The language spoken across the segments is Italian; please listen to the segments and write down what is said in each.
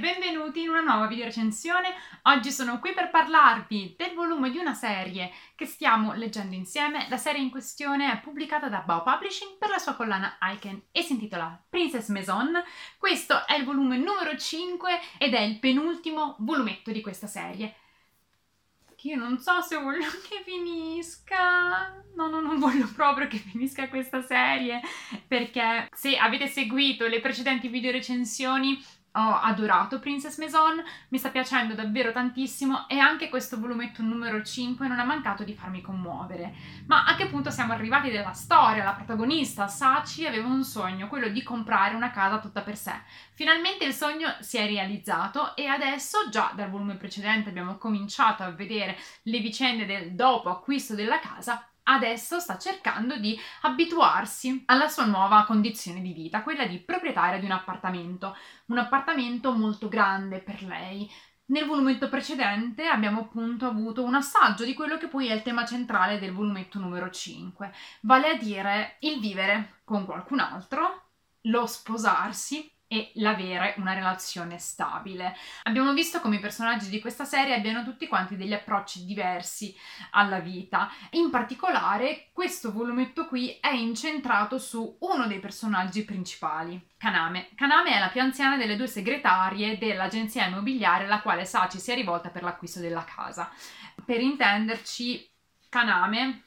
benvenuti in una nuova video recensione. Oggi sono qui per parlarvi del volume di una serie che stiamo leggendo insieme. La serie in questione è pubblicata da Bao Publishing per la sua collana Icon e si intitola Princess Maison. Questo è il volume numero 5 ed è il penultimo volumetto di questa serie. Io non so se voglio che finisca. No, no, non voglio proprio che finisca questa serie. Perché se avete seguito le precedenti video recensioni ho adorato Princess Maison, mi sta piacendo davvero tantissimo e anche questo volumetto numero 5 non ha mancato di farmi commuovere. Ma a che punto siamo arrivati della storia? La protagonista, Sachi, aveva un sogno, quello di comprare una casa tutta per sé. Finalmente il sogno si è realizzato e adesso, già dal volume precedente abbiamo cominciato a vedere le vicende del dopo acquisto della casa, adesso sta cercando di abituarsi alla sua nuova condizione di vita, quella di proprietaria di un appartamento, un appartamento molto grande per lei. Nel volumetto precedente abbiamo appunto avuto un assaggio di quello che poi è il tema centrale del volumetto numero 5, vale a dire il vivere con qualcun altro, lo sposarsi e l'avere una relazione stabile. Abbiamo visto come i personaggi di questa serie abbiano tutti quanti degli approcci diversi alla vita. In particolare, questo volumetto qui è incentrato su uno dei personaggi principali, Kaname. Kaname è la più anziana delle due segretarie dell'agenzia immobiliare alla quale Sachi si è rivolta per l'acquisto della casa. Per intenderci, Kaname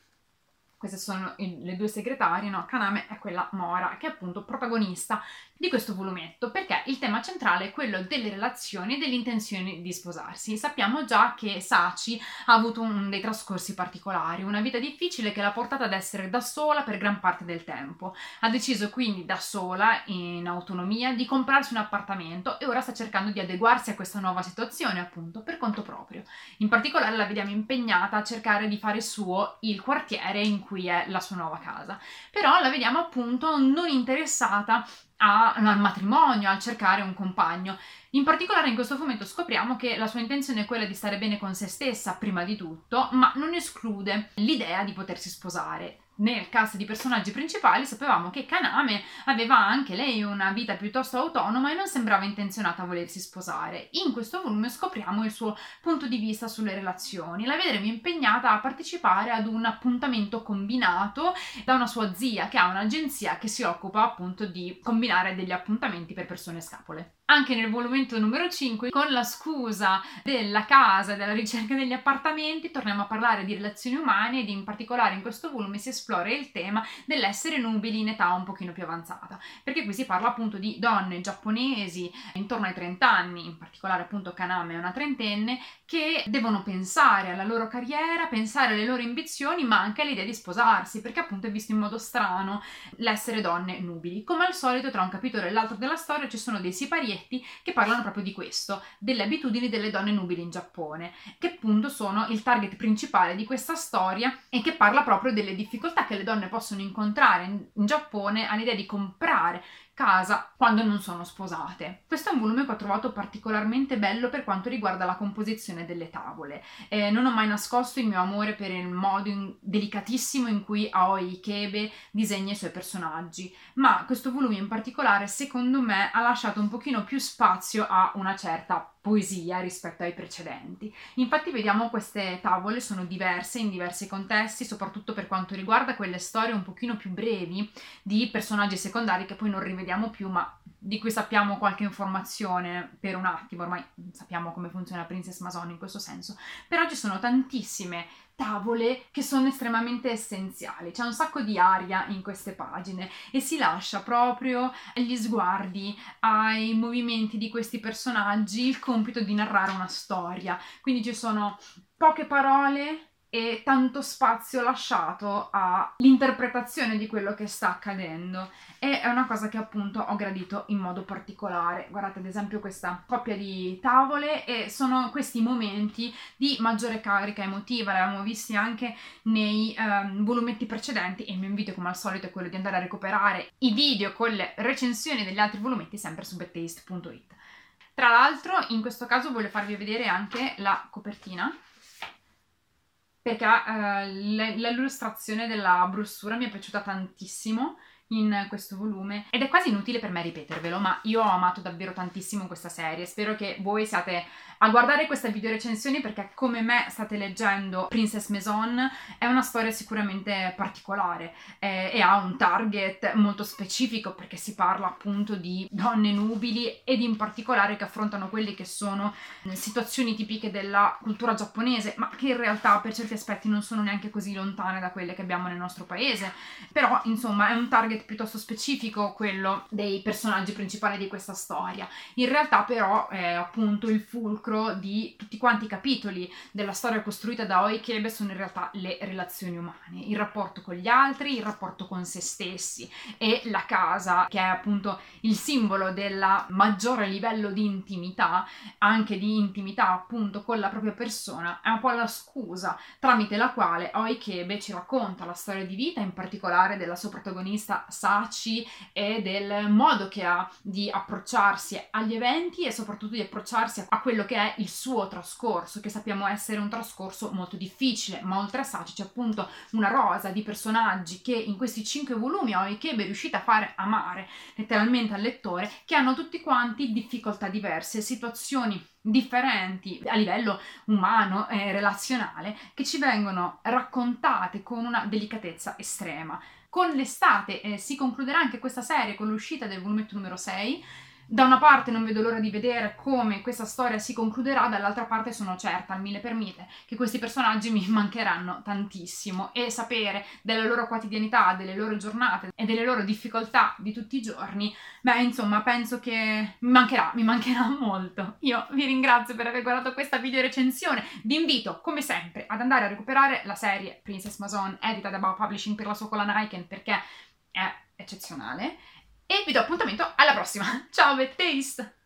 queste sono le due segretarie, no? Kaname è quella Mora, che è appunto protagonista di questo volumetto, perché il tema centrale è quello delle relazioni e delle intenzioni di sposarsi. Sappiamo già che Sachi ha avuto un dei trascorsi particolari, una vita difficile che l'ha portata ad essere da sola per gran parte del tempo. Ha deciso quindi da sola, in autonomia, di comprarsi un appartamento e ora sta cercando di adeguarsi a questa nuova situazione, appunto, per conto proprio. In particolare la vediamo impegnata a cercare di fare suo il quartiere in cui è la sua nuova casa. Però la vediamo appunto non interessata a, al matrimonio, a cercare un compagno. In particolare in questo fumetto scopriamo che la sua intenzione è quella di stare bene con se stessa prima di tutto, ma non esclude l'idea di potersi sposare nel cast di personaggi principali sapevamo che Kaname aveva anche lei una vita piuttosto autonoma e non sembrava intenzionata a volersi sposare. In questo volume scopriamo il suo punto di vista sulle relazioni. La vedremo impegnata a partecipare ad un appuntamento combinato da una sua zia che ha un'agenzia che si occupa appunto di combinare degli appuntamenti per persone scapole anche nel volumetto numero 5, con la scusa della casa della ricerca degli appartamenti, torniamo a parlare di relazioni umane ed in particolare in questo volume si esplora il tema dell'essere nubili in età un pochino più avanzata, perché qui si parla appunto di donne giapponesi intorno ai 30 anni, in particolare appunto Kaname è una trentenne, che devono pensare alla loro carriera, pensare alle loro ambizioni, ma anche all'idea di sposarsi, perché appunto è visto in modo strano l'essere donne nubili. Come al solito tra un capitolo e l'altro della storia ci sono dei sipari biglietti che parlano proprio di questo, delle abitudini delle donne nubili in Giappone, che appunto sono il target principale di questa storia e che parla proprio delle difficoltà che le donne possono incontrare in, in Giappone all'idea di comprare casa quando non sono sposate. Questo è un volume che ho trovato particolarmente bello per quanto riguarda la composizione delle tavole. Eh, non ho mai nascosto il mio amore per il modo in- delicatissimo in cui Aoi Ikebe disegna i suoi personaggi, ma questo volume in particolare secondo me ha lasciato un pochino più spazio a una certa poesia rispetto ai precedenti. Infatti vediamo queste tavole sono diverse in diversi contesti, soprattutto per quanto riguarda quelle storie un pochino più brevi di personaggi secondari che poi non rivediamo più, ma di cui sappiamo qualche informazione per un attimo, ormai sappiamo come funziona Princess Mason in questo senso, però ci sono tantissime tavole che sono estremamente essenziali. C'è un sacco di aria in queste pagine e si lascia proprio agli sguardi, ai movimenti di questi personaggi il compito di narrare una storia. Quindi ci sono poche parole e tanto spazio lasciato all'interpretazione di quello che sta accadendo e è una cosa che appunto ho gradito in modo particolare. Guardate ad esempio questa coppia di tavole e sono questi momenti di maggiore carica emotiva, li avevamo visti anche nei um, volumetti precedenti e il mio invito come al solito è quello di andare a recuperare i video con le recensioni degli altri volumetti sempre su bettaste.it. Tra l'altro in questo caso voglio farvi vedere anche la copertina perché uh, l'illustrazione della brossura mi è piaciuta tantissimo in questo volume ed è quasi inutile per me ripetervelo, ma io ho amato davvero tantissimo questa serie. Spero che voi siate a guardare questa video recensione perché come me state leggendo Princess Maison è una storia sicuramente particolare eh, e ha un target molto specifico perché si parla appunto di donne nubili ed in particolare che affrontano quelle che sono situazioni tipiche della cultura giapponese ma che in realtà per certi aspetti non sono neanche così lontane da quelle che abbiamo nel nostro paese. Però insomma è un target piuttosto specifico quello dei personaggi principali di questa storia. In realtà però è appunto il fulcro fulcro di tutti quanti i capitoli della storia costruita da Oikebe sono in realtà le relazioni umane, il rapporto con gli altri, il rapporto con se stessi e la casa che è appunto il simbolo del maggiore livello di intimità, anche di intimità appunto con la propria persona, è un po' la scusa tramite la quale Oikebe ci racconta la storia di vita, in particolare della sua protagonista Sachi e del modo che ha di approcciarsi agli eventi e soprattutto di approcciarsi a quello che è il suo trascorso, che sappiamo essere un trascorso molto difficile, ma oltre a Saci c'è appunto una rosa di personaggi che in questi cinque volumi Oikebe è riuscita a fare amare letteralmente al lettore, che hanno tutti quanti difficoltà diverse, situazioni differenti a livello umano e relazionale che ci vengono raccontate con una delicatezza estrema. Con l'estate eh, si concluderà anche questa serie con l'uscita del volumetto numero 6 da una parte non vedo l'ora di vedere come questa storia si concluderà, dall'altra parte sono certa al mille per mille che questi personaggi mi mancheranno tantissimo. E sapere della loro quotidianità, delle loro giornate e delle loro difficoltà di tutti i giorni, beh insomma penso che mi mancherà, mi mancherà molto. Io vi ringrazio per aver guardato questa video recensione, vi invito come sempre ad andare a recuperare la serie Princess Mason edita da Bao Publishing per la sua collana Icon perché è eccezionale e vi do appuntamento alla prossima. Ciao, Taste!